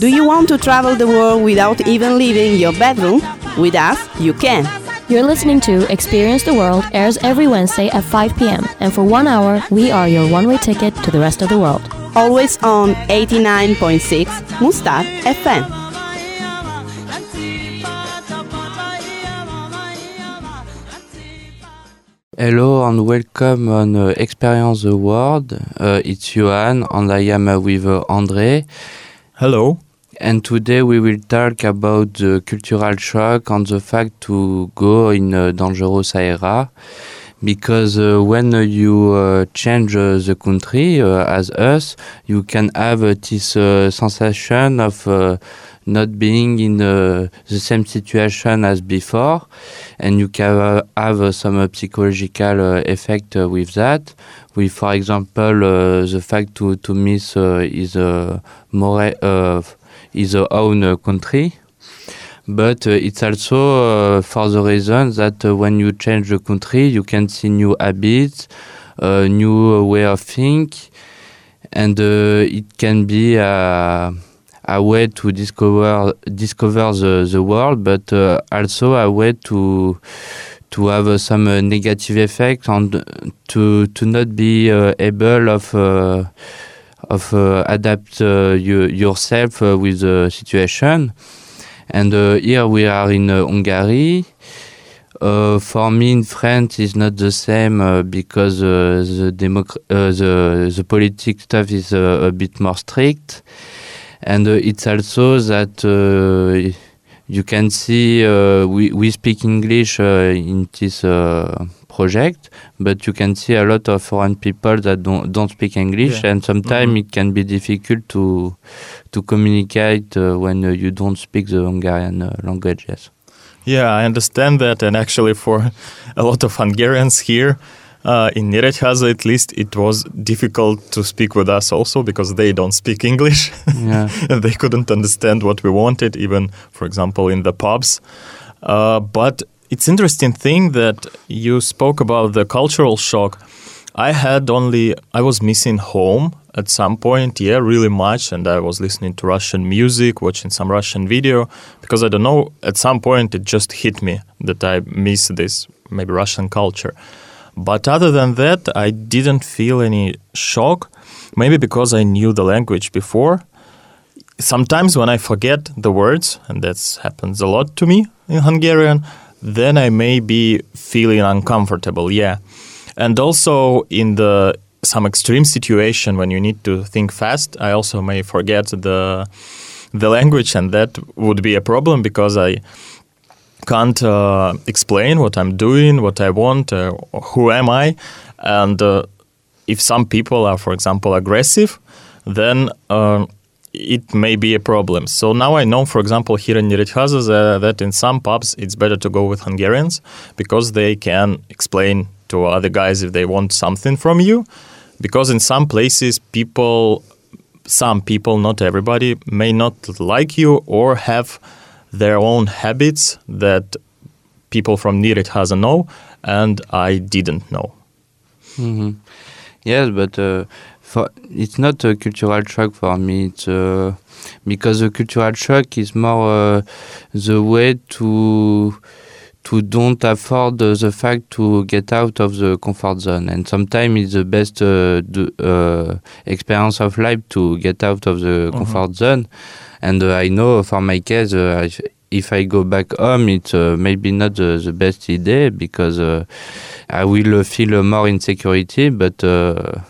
Do you want to travel the world without even leaving your bedroom? With us, you can. You're listening to Experience the World airs every Wednesday at 5 p.m. And for one hour, we are your one way ticket to the rest of the world. Always on 89.6 Mustár FM. Hello and welcome on uh, Experience the World. Uh, it's Johan and I am uh, with uh, André. Hello. And today we will talk about the cultural shock and the fact to go in a dangerous area. Because uh, when you uh, change uh, the country uh, as us, you can have uh, this uh, sensation of uh, not being in uh, the same situation as before, and you can uh, have uh, some uh, psychological uh, effect uh, with that. With, for example, uh, the fact to to miss uh, uh, more uh, his own uh, country. But uh, it's also uh, for the reason that when you change the country, you can see new habits, new way of think, and it can be a, a way to discover discover the, the world, but uh, also a way to to have uh, some uh, negative effect and to to not be able of of uh, adapt uh, you, yourself uh, with the situation. And uh, here we are in uh, Hungary. Uh, for me, in France, is not the same because the, the the politics stuff is a bit more strict, and it's also that you can see uh, we we speak English uh, in this uh, project, but you can see a lot of foreign people that don't don't speak English, Yeah. and sometimes Mhm. it can be difficult to to communicate uh, when uh, you don't speak the Hungarian uh, language. Yes. Yeah, I understand that. And actually, for a lot of Hungarians here uh, in Nyíregyháza, at least, it was difficult to speak with us also because they don't speak English. Yeah. they couldn't understand what we wanted, even, for example, in the pubs. Uh, but it's interesting thing that you spoke about the cultural shock. I had only I was missing home at some point, yeah, really much, and I was listening to Russian music, watching some Russian video, because I don't know, at some point it just hit me that I miss this maybe Russian culture. But other than that, I didn't feel any shock, maybe because I knew the language before. Sometimes when I forget the words, and that happens a lot to me in Hungarian, then I may be feeling uncomfortable, yeah. And also in the some extreme situation when you need to think fast, I also may forget the the language, and that would be a problem because I can't uh, explain what I'm doing, what I want, uh, who am I, and uh, if some people are, for example, aggressive, then uh, it may be a problem. So now I know, for example, here in uh, that in some pubs it's better to go with Hungarians because they can explain to other guys if they want something from you. Because in some places, people, some people, not everybody, may not like you or have their own habits that people from Nyíregyháza know, and I didn't know. Mm-hmm. Yes, but uh, for, it's not a cultural shock for me. It's uh, because the cultural shock is more uh, the way to to don't afford uh, the fact to get out of the comfort zone, and sometimes it's the best uh, do, uh, experience of life to get out of the comfort zone. And uh, I know for my case, uh, if, if I go back home, it's uh, maybe not the, the best idea because. Uh, I will feel more insecurity, but uh,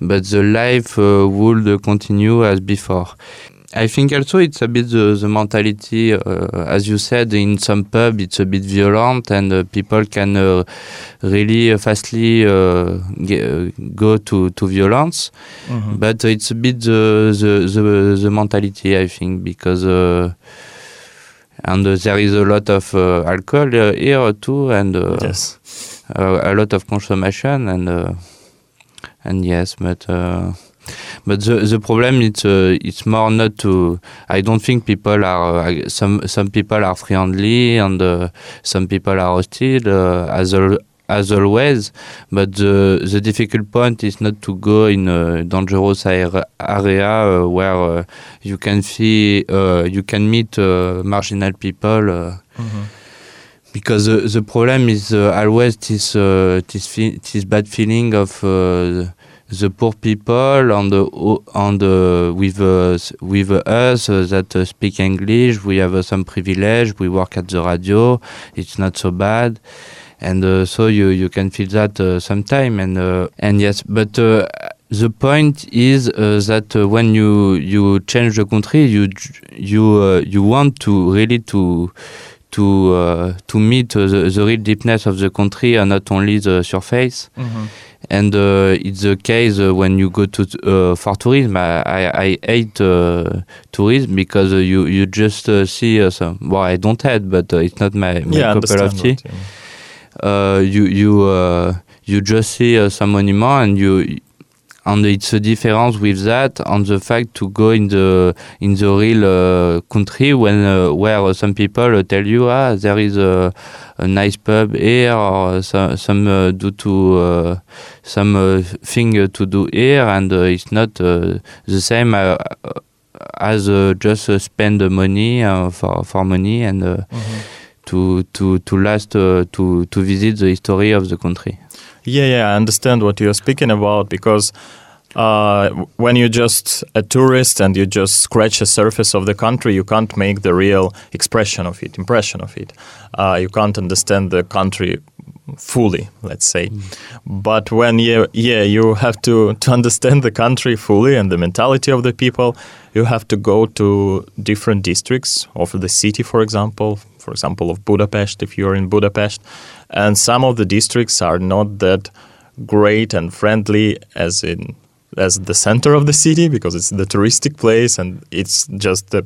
but the life uh, would continue as before. I think also it's a bit the, the mentality, uh, as you said, in some pub it's a bit violent and uh, people can uh, really uh, fastly uh, ge- uh, go to, to violence. But it's a bit the, the, the, the mentality, I think, because uh, and uh, there is a lot of uh, alcohol uh, here too, and uh, yes. uh, a lot of consumption and uh, and yes but uh, but the the problem it's uh, it's more not to I don't think people are uh, some some people are friendly and uh, some people are hostile uh, as al- as always, but the the difficult point is not to go in a dangerous area, area uh, where uh, you can see uh, you can meet uh, marginal people. Uh, because the, the problem is uh, always this uh, this, this bad feeling of uh, the poor people on the on the with uh, with us uh, that uh, speak English. We have uh, some privilege. We work at the radio. It's not so bad, and uh, so you you can feel that uh, sometime. And uh, and yes, but. Uh, the point is uh, that uh, when you you change the country, you you uh, you want to really to to uh, to meet uh, the, the real deepness of the country and not only the surface. And uh, it's the case uh, when you go to uh, for tourism. I, I, I hate uh, tourism because uh, you you just uh, see uh, some. Well, I don't hate, but uh, it's not my, my yeah, cup of tea. you. Uh, you you uh, you just see uh, some monument and you and it's a difference with that on the fact to go in the in the real uh, country when uh, where some people uh, tell you ah there is a, a nice pub here or some some uh, do to uh, some uh, thing uh, to do here and uh, it's not uh, the same uh, as uh, just uh, spend the money uh, for for money and uh, to to to last uh, to to visit the history of the country. Yeah, yeah, I understand what you're speaking about because uh, when you're just a tourist and you just scratch the surface of the country, you can't make the real expression of it, impression of it. Uh, you can't understand the country fully, let's say. But when you, yeah, you have to, to understand the country fully and the mentality of the people, you have to go to different districts of the city, for example, for example, of Budapest, if you're in Budapest. And some of the districts are not that great and friendly as in as the center of the city because it's the touristic place and it's just the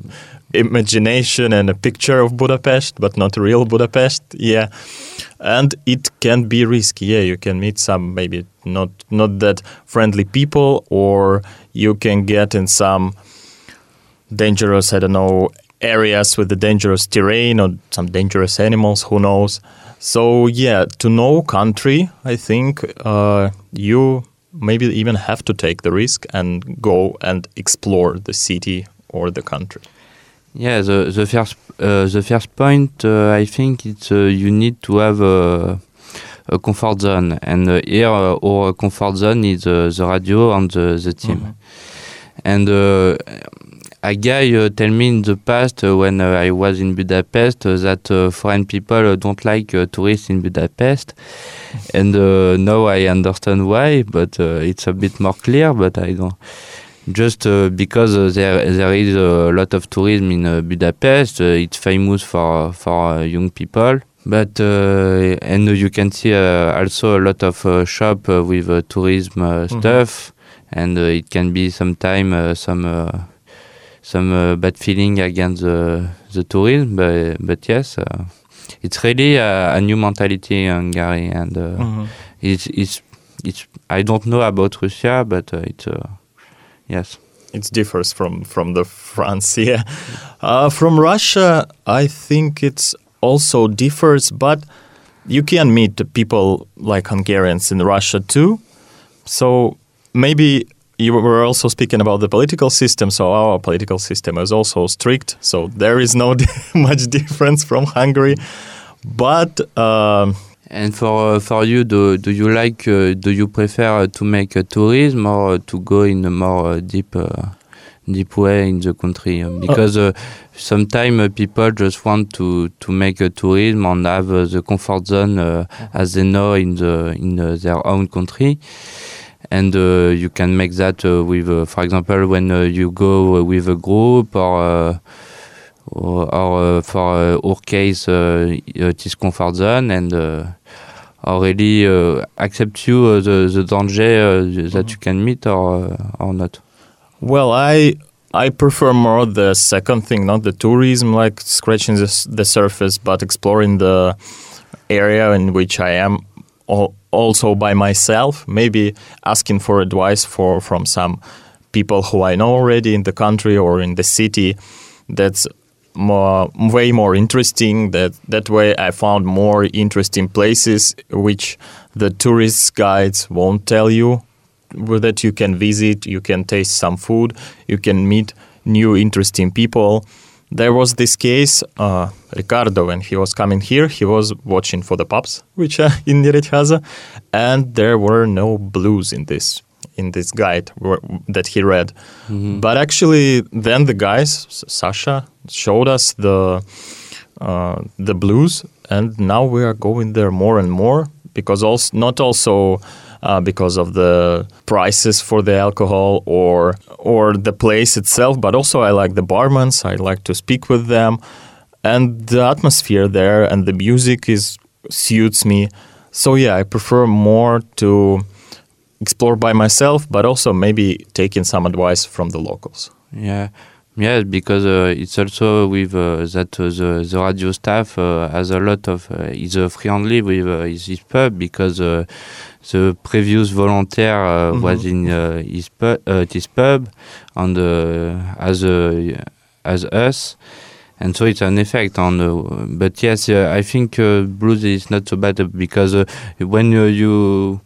imagination and a picture of Budapest, but not real Budapest. Yeah, and it can be risky. Yeah, you can meet some maybe not not that friendly people, or you can get in some dangerous. I don't know areas with the dangerous terrain or some dangerous animals. Who knows? So yeah, to know country, I think uh, you maybe even have to take the risk and go and explore the city or the country. Yeah, the the first uh, the first point uh, I think it's uh, you need to have a, a comfort zone, and uh, here uh, our comfort zone is uh, the radio and the, the team. And uh, a guy uh, tell me in the past uh, when uh, I was in Budapest uh, that uh, foreign people uh, don't like uh, tourists in Budapest, and uh, now I understand why. But uh, it's a bit more clear. But I don't just uh, because uh, there there is a lot of tourism in uh, Budapest. Uh, it's famous for for uh, young people. But uh, and you can see uh, also a lot of uh, shop uh, with uh, tourism uh, Mhm. stuff, and uh, it can be sometime uh, some uh, some uh, bad feeling against the the tourism. But but yes, uh, it's really a, a new mentality in Hungary, and uh, it's it's it's. I don't know about Russia, but uh, it's uh, yes. it differs from from the France. Yeah, uh, from Russia, I think it's also differs, but you can meet people like Hungarians in Russia too. So maybe you were also speaking about the political system. So our political system is also strict. So there is no much difference from Hungary, but. Um, And for uh, for you, do do you like uh, do you prefer to make a tourism or to go in a more uh, deep uh, deep way in the country? Uh, Because uh, sometimes uh, people just want to to make a tourism and have uh, the comfort zone uh, as they know in the in uh, their own country. And uh, you can make that uh, with, uh, for example, when uh, you go with a group or uh, or, or uh, for uh, our case, uh, it is comfort zone and uh, already uh, accept you uh, the, the danger uh, that you can meet or uh, or not. Well, I I prefer more the second thing, not the tourism, like scratching the, the surface, but exploring the area in which I am also by myself. Maybe asking for advice for from some people who I know already in the country or in the city. That's more, way more interesting. That that way, I found more interesting places which the tourist guides won't tell you that you can visit. You can taste some food. You can meet new interesting people. There was this case, uh, Ricardo, when he was coming here, he was watching for the pubs, which are in Nyíregyháza, and there were no blues in this in this guide that he read. Mm-hmm. But actually, then the guys, Sasha, showed us the uh, the blues, and now we are going there more and more because also not also uh, because of the prices for the alcohol or or the place itself, but also I like the barmans. I like to speak with them, and the atmosphere there and the music is suits me. So yeah, I prefer more to explore by myself, but also maybe taking some advice from the locals. Yeah. Yeah, because uh, it's also with uh, that uh, the, the radio staff uh, has a lot of uh, is uh, friendly with his pub because the previous volunteer mm -hmm. was in his pub, this pub and as as us, and so it's an effect on. but yes, I think blues is not so bad because when you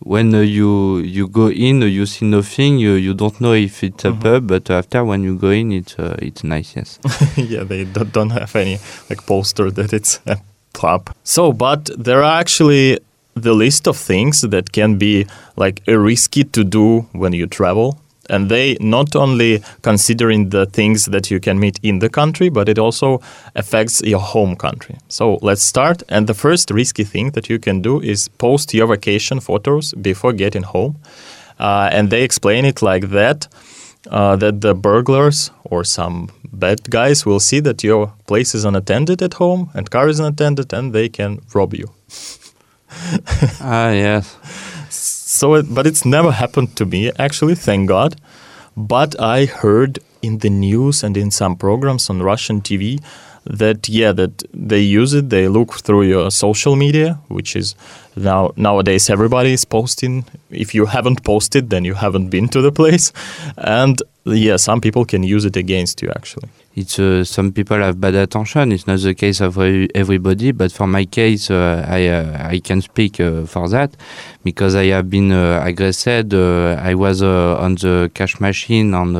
when uh, you you go in, uh, you see nothing. You you don't know if it's a mm -hmm. pub, but after when you go in, it's uh, it's nice. Yes. yeah, they don't have any like poster that it's a pub. So, but there are actually the list of things that can be like risky to do when you travel and they not only considering the things that you can meet in the country but it also affects your home country. So let's start. And the first risky thing that you can do is post your vacation photos before getting home. Uh, and they explain it like that uh, that the burglars or some bad guys will see that your place is unattended at home and car is unattended and they can rob you. Ah yes so, it, but it's never happened to me, actually, thank God. But I heard in the news and in some programs on Russian TV that yeah that they use it they look through your social media which is now nowadays everybody is posting if you haven't posted then you haven't been to the place and yeah some people can use it against you actually it's uh, some people have bad attention it's not the case of everybody but for my case uh, i uh, i can speak uh, for that because i have been uh, aggressed uh, i was on the cash machine and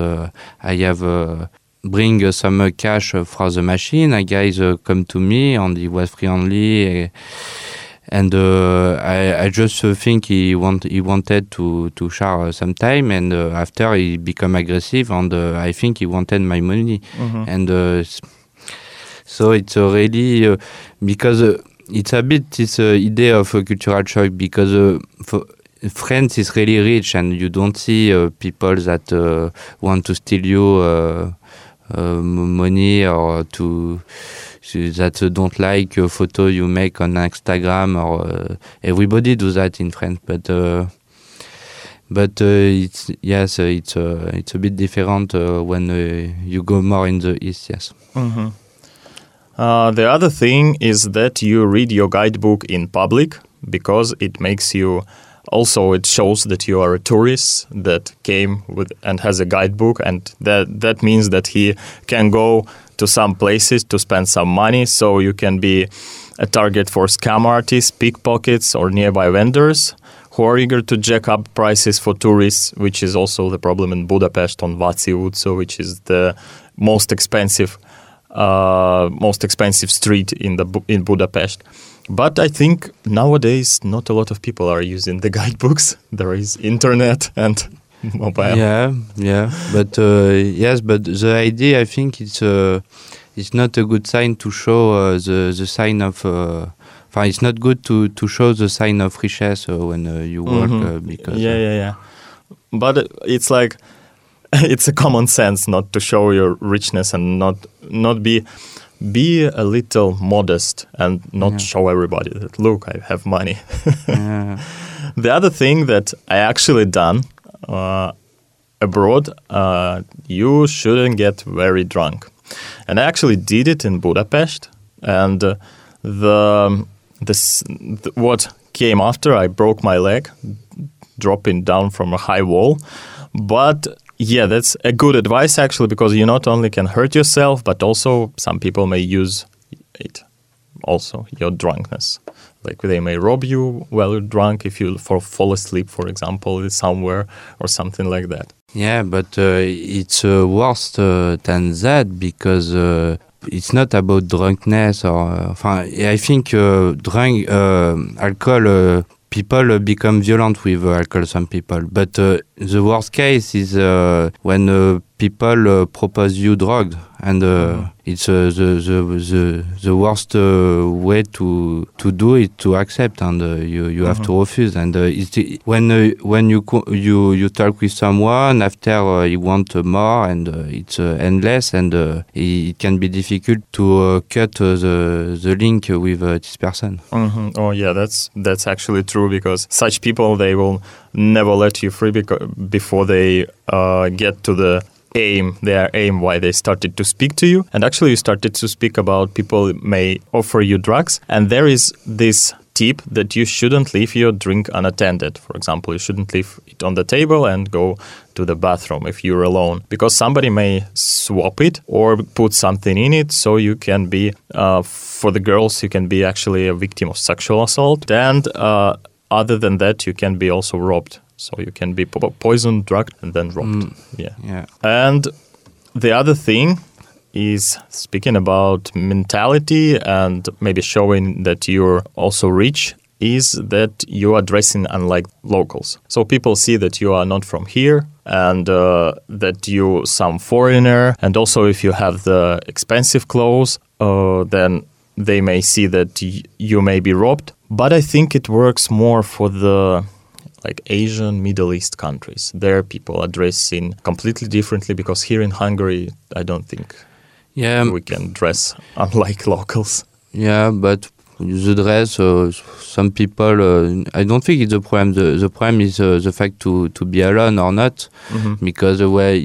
i have bring uh, some uh, cash uh, from the machine. A guy come to me and he was friendly. And I, I just think he want he wanted to to share some time, and after he become aggressive, and I think he wanted my money, mm -hmm. and so it's already because it's a bit this idea of a cultural shock because France is really rich and you don't see uh, people that uh, want to steal you uh, uh, money or to that don't like a photo you make on Instagram or uh, everybody do that in France but uh, but it's yes it's it's a bit different when you go more in the east yes mm -hmm. the other thing is that you read your guidebook in public because it makes you also it shows that you are a tourist that came with and has a guidebook and that that means that he can go to some places to spend some money so you can be a target for scam artists pickpockets or nearby vendors who are eager to jack up prices for tourists which is also the problem in budapest on Váci utca which is the most expensive uh, most expensive street in the in budapest but I think nowadays not a lot of people are using the guidebooks. There is internet and mobile. Yeah, yeah, but uh, yes, but the idea I think it's uh, it's not a good sign to show uh, the the sign of. Uh, it's not good to to show the sign of richesse uh, when uh, you work mm -hmm. because yeah, yeah, yeah. But it's like it's a common sense not to show your richness and not not be be a little modest and not yeah. show everybody that look I have money. yeah. The other thing that I actually done abroad, uh, you shouldn't get very drunk, and I actually did it in Budapest, and uh, the this the, what came after I broke my leg, dropping down from a high wall, but Yeah, that's a good advice actually, because you not only can hurt yourself, but also some people may use it. Also, your drunkenness, like they may rob you while you're drunk if you fall asleep, for example, somewhere or something like that. Yeah, but uh, it's uh, worse uh, than that because uh, it's not about drunkenness or. Uh, I think uh, drunk alcohol. People uh, become violent with uh, alcohol. Some people, but uh, the worst case is when people uh, propose you drugs, and uh, it's uh, the, the the the worst uh, way to to do it to accept, and uh, you you have to refuse. And uh, it's the, when uh, when you co- you you talk with someone after uh, you want uh, more, and uh, it's uh, endless, and uh, it, can be difficult to uh, cut uh, the the link with uh, this person. hmm Oh yeah, that's that's actually true because such people they will never let you free before they uh, get to the aim their aim why they started to speak to you. And actually you started to speak about people may offer you drugs. And there is this tip that you shouldn't leave your drink unattended. For example you shouldn't leave it on the table and go to the bathroom if you're alone because somebody may swap it or put something in it so you can be uh, for the girls you can be actually a victim of sexual assault. And uh, other than that you can be also robbed. So you can be po- poisoned drugged and then robbed. Yeah. Yeah. and the other thing is speaking about mentality and maybe showing that you're also rich is that you are dressing unlike locals. So people see that you are not from here and uh, that you some foreigner. And also if you have the expensive clothes uh, then they may see that y- you may be robbed. But I think it works more for the like Asian, Middle East countries. There, people are dressing completely differently because here in Hungary, I don't think Yeah, we can dress unlike locals. Yeah, but the dress, uh, some people, uh, I don't think it's a problem. The, the problem is uh, the fact to, to be alone or not, because the way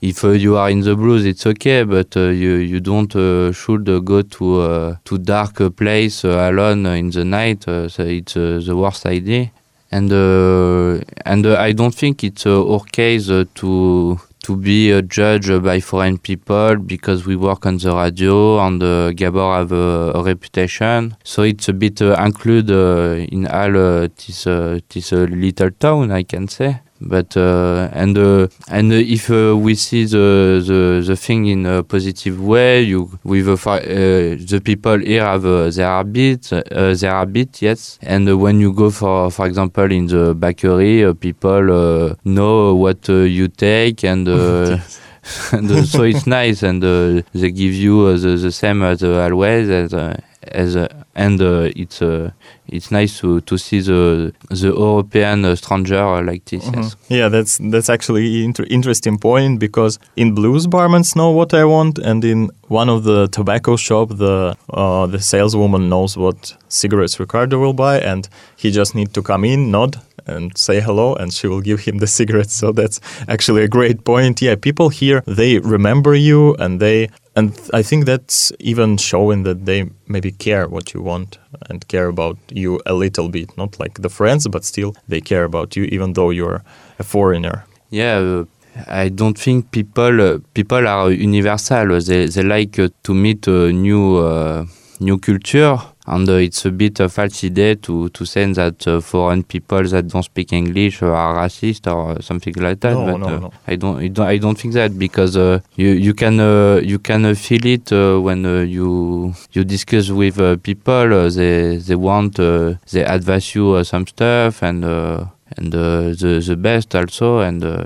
if uh, you are in the blues, it's okay, but uh, you you don't uh, should uh, go to uh, to dark place uh, alone in the night. Uh, so it's uh, the worst idea. And uh, and uh, I don't think it's uh, our case uh, to to be uh, judged by foreign people because we work on the radio and uh, Gabor have a, a reputation. So it's a bit uh, included uh, in all uh, this uh, this little town, I can say. But uh, and uh, and uh, if uh, we see the, the the thing in a positive way, you with uh, uh, the people here have uh, their habit, uh, their habit, yes. And uh, when you go for for example in the bakery, uh, people uh, know what uh, you take and. Uh, and uh, so it's nice, and uh, they give you uh, the, the same as uh, always, as uh, as uh, and uh, it's uh, it's nice to, to see the the European uh, stranger like this. Yes. Yeah, that's that's actually inter- interesting point because in blues barmans know what I want, and in one of the tobacco shop, the uh, the saleswoman knows what cigarettes Ricardo will buy, and he just need to come in, nod, and say hello, and she will give him the cigarettes. So that's actually a great point. Yeah, people here they remember you, and they and I think that's even showing that they maybe care what you want and care about you a little bit, not like the friends, but still they care about you, even though you're a foreigner. Yeah, I don't think people uh, people are universal. They they like uh, to meet a new uh, new culture, and uh, it's a bit a false idea to to say that uh, foreign people that don't speak English are racist or something like that. No, but no, uh, no. I don't, I don't I don't think that because uh, you you can uh, you can uh, feel it uh, when uh, you you discuss with uh, people. Uh, they they want uh, they advise you uh, some stuff and uh, and uh, the the best also and uh,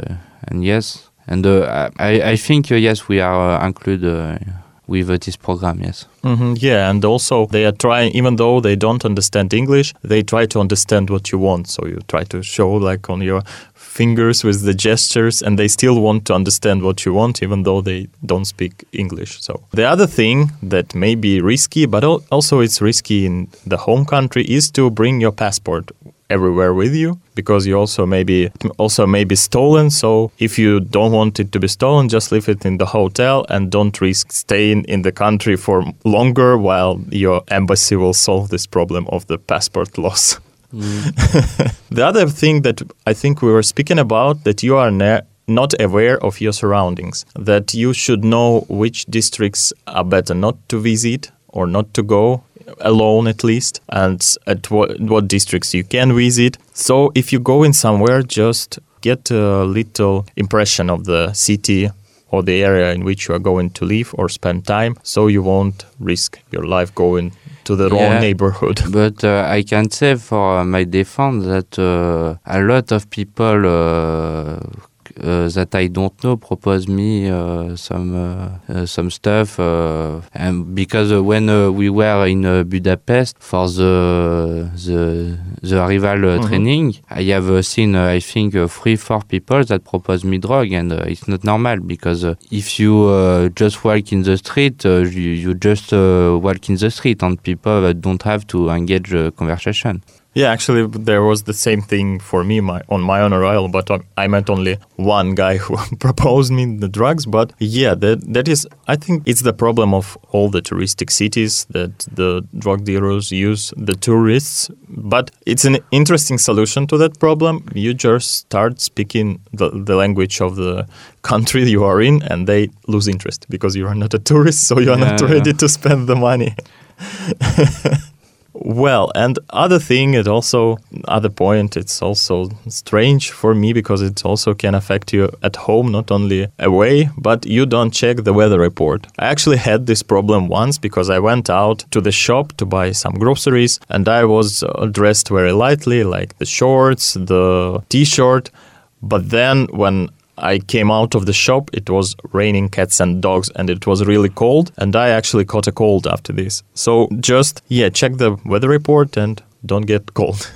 and yes and uh, I I think uh, yes we are uh, included uh, with uh, this program yes. hmm Yeah, and also they are trying, even though they don't understand English, they try to understand what you want. So you try to show like on your fingers with the gestures, and they still want to understand what you want, even though they don't speak English. So the other thing that may be risky, but also it's risky in the home country, is to bring your passport everywhere with you because you also maybe also may be stolen. So if you don't want it to be stolen just leave it in the hotel and don't risk staying in the country for longer while your embassy will solve this problem of the passport loss. The other thing that i think we were speaking about that you are ne- not aware of your surroundings, that you should know which districts are better not to visit or not to go alone at least and at what, what districts you can visit so if you go in somewhere just get a little impression of the city or the area in which you are going to live or spend time so you won't risk your life going to the Yeah. wrong neighborhood But uh, I can say for my defense that uh, a lot of people uh, uh, that I don't know propose me uh, some uh, uh, some stuff, uh, and because uh, when uh, we were in uh, Budapest for the the the arrival Mhm. training, I have seen I think uh, three four people that propose me drug, and it's not normal because if you uh, just walk in the street, you, you just uh, walk in the street, and people uh, don't have to engage conversation. Yeah, actually, there was the same thing for me my, on my own arrival, but I- I met only one guy who proposed me the drugs. But yeah, that that is, I think, it's the problem of all the touristic cities that the drug dealers use the tourists. But it's an interesting solution to that problem. You just start speaking the, the language of the country you are in, and they lose interest because you are not a tourist, so you are not Yeah. ready to spend the money. Well, and other thing, it also other point, it's also strange for me because it also can affect you at home, not only away, but you don't check the weather report. I actually had this problem once because I went out to the shop to buy some groceries and I was uh, dressed very lightly, like the shorts, the t-shirt, but then when I came out of the shop, it was raining cats and dogs and it was really cold and I actually caught a cold after this. So just yeah, check the weather report and don't get cold.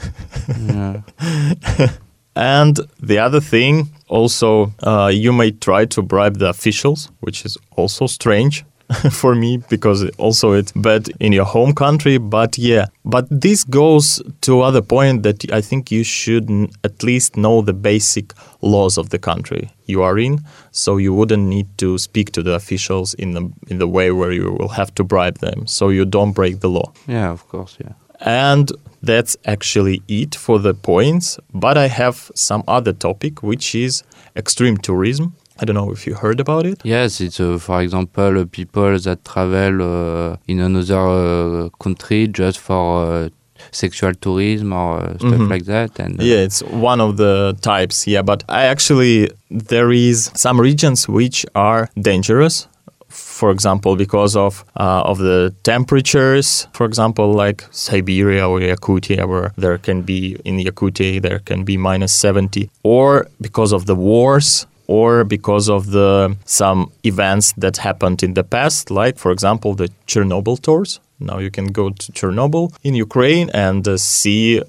Yeah. And the other thing, also, uh, you may try to bribe the officials, which is also strange for me because also it's bad in your home country. But yeah, but this goes to other point that I think you should at least know the basic laws of the country you are in, so you wouldn't need to speak to the officials in the in the way where you will have to bribe them, so you don't break the law. yeah, of course, yeah. And that's actually it for the points. But I have some other topic, which is extreme tourism. I don't know if you heard about it. Yes, it's uh, for example uh, people that travel uh, in another uh, country just for uh, sexual tourism or uh, stuff Mhm. like that. And Yeah, it's one of the types. Yeah, but I actually, there is some regions which are dangerous. For example, because of uh, of the temperatures, for example, like Siberia or Yakutia, where there can be in Yakutia there can be minus seventy, or because of the wars, or because of the some events that happened in the past, like for example the Chernobyl tours. Now you can go to Chernobyl in Ukraine and uh, see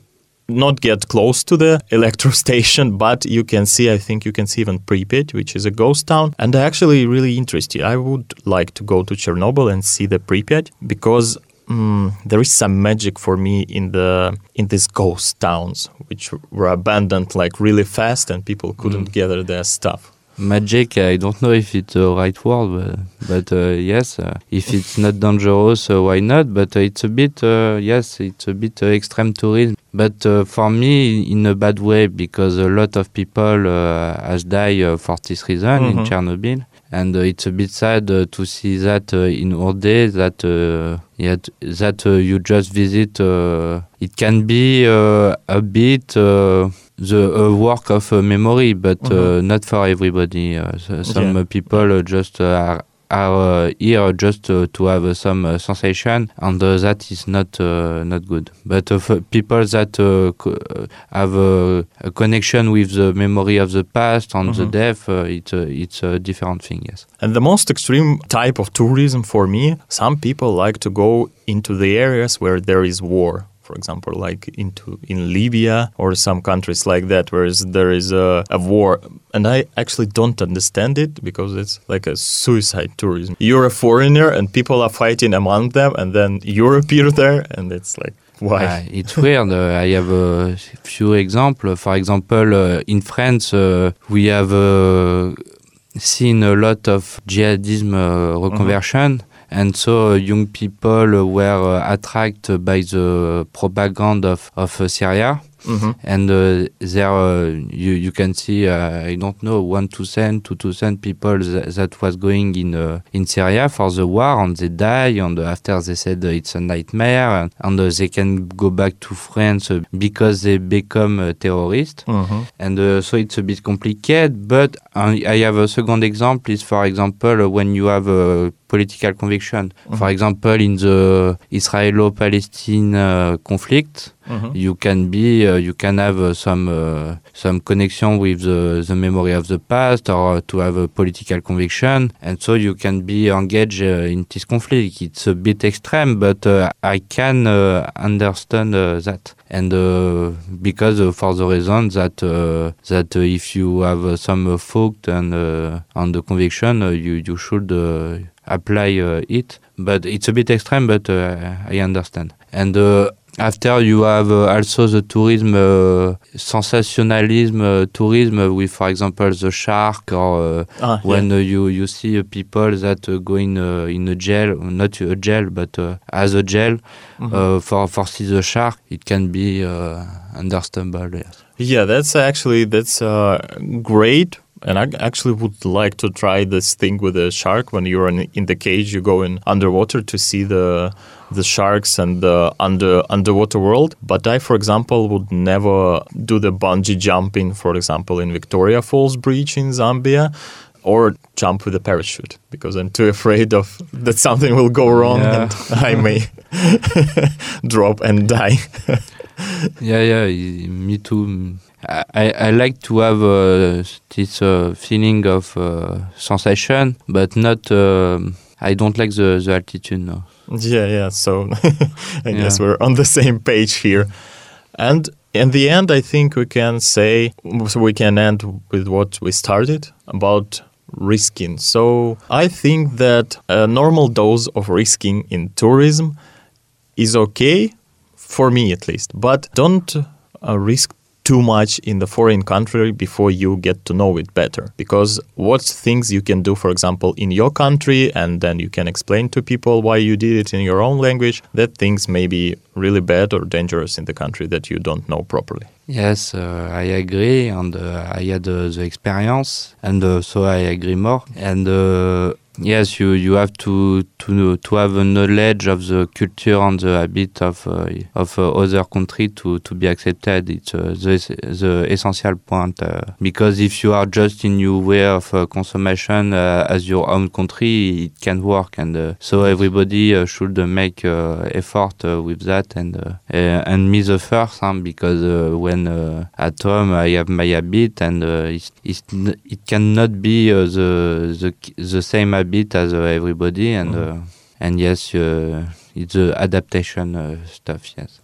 not get close to the electro station, but you can see, I think you can see even Pripyat, which is a ghost town. And actually really interested. I would like to go to Chernobyl and see the Pripyat because mm, there is some magic for me in the in these ghost towns, which were abandoned like really fast and people couldn't gather their stuff. magic, I don't know if it's the right word, but, but uh, yes, uh, if it's not dangerous, uh, why not? But uh, it's a bit, uh, yes, it's a bit uh, extreme tourism. But uh, for me, in a bad way, because a lot of people uh, has died uh, for this reason in Mhm. Chernobyl. And uh, it's a bit sad uh, to see that uh, in our day that uh, yeah, that uh, you just visit. Uh, it can be uh, a bit uh, the work of memory, but uh, Mhm. not for everybody. So- some Yeah. people just are, are uh, here just uh, to have uh, some uh, sensation, and uh, that is not uh, not good. But uh, for people that have uh, a connection with the memory of the past and the Mhm. death, uh, it's uh, it's a different thing. Yes. And the most extreme type of tourism for me, some people like to go into the areas where there is war. For example, like into in Libya or some countries like that, where there is a, a war, and I actually don't understand it because it's like a suicide tourism. You're a foreigner, and people are fighting among them, and then you appear there, and it's like why? Uh, it's weird. Uh, I have a few examples. For example, uh, in France, uh, we have uh, seen a lot of jihadism uh, reconversion. And so young people were uh, attracted by the propaganda of, of uh, Syria. Mhm. and uh, there uh, you you can see uh, I don't know one thousand two thousand people that, that was going in uh, in Syria for the war and they die and after they said uh, it's a nightmare and, and uh, they can go back to France because they become uh, terrorists Mhm. and uh, so it's a bit complicated but I I have a second example is for example when you have a political conviction. For example in the Israelo-Palestine uh, conflict Mhm. you can be uh, you can have uh, some some connection with the, the memory of the past or to have a political conviction. And so you can be engaged in this conflict. It's a bit extreme but i can uh, understand that. And uh, because uh, for the reason that uh, that if you have some uh, fault and uh, on the conviction you you should uh, apply uh, it but it's a bit extreme but uh, i understand and uh, after you have uh, also the tourism uh, sensationalism uh, tourism with for example the shark or Ah, yeah. when uh, you you see people that go in uh, in a jail not a jail but uh, as a jail Mhm. uh, for for see the shark it can be uh, understandable yes. Yeah, that's actually that's uh, great, and I actually would like to try this thing with a shark. When you're in, in the cage, you go in underwater to see the the sharks and the under underwater world. But I, for example, would never do the bungee jumping, for example, in Victoria Falls Bridge in Zambia. Or jump with a parachute because I'm too afraid of that something will go wrong Yeah. and I may drop and die. yeah yeah me too I, I like to have uh, this uh, feeling of uh, sensation but not um I don't like the, the altitude no Yeah, yeah. So I guess we're on the same page here. And in the end, I think we can say, so we can end with what we started about risking. So I think that a normal dose of risking in tourism is okay, for me at least, but don't uh, risk too much in the foreign country before you get to know it better because what things you can do for example in your country and then you can explain to people why you did it in your own language that things may be really bad or dangerous in the country that you don't know properly Yes, uh, I agree, and uh, I had uh, the experience, and uh, so I agree more. And uh, yes, you you have to to to have a knowledge of the culture and the habit of uh, of uh, other country to to be accepted. It's uh, the the essential point uh, because if you are just in your way of uh, consumption uh, as your own country, it can work, and so everybody should make effort with that, and uh, and me the first, huh, because when at home I have my habit, and n- it cannot be the the the same habit as uh, everybody, and Mhm. uh, and yes, uh, it's the adaptation uh, stuff. Yes.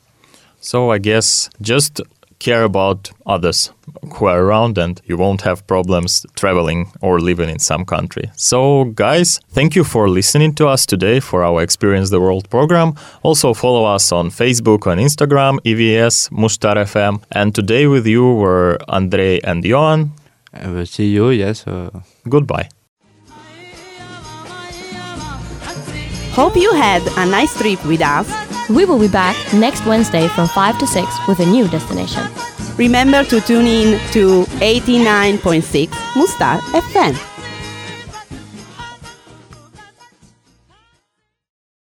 so i guess just care about others who are around and you won't have problems traveling or living in some country. So, guys, thank you for listening to us today for our Experience the World program. Also, follow us on Facebook and Instagram, EVS, Mustár FM. And today with you were Andrei and Johan. will see you. Yes. Uh, Goodbye. Hope you had a nice trip with us. We will be back next Wednesday from 5 to 6 with a new destination. Remember to tune in to 89.6 Mustar FM.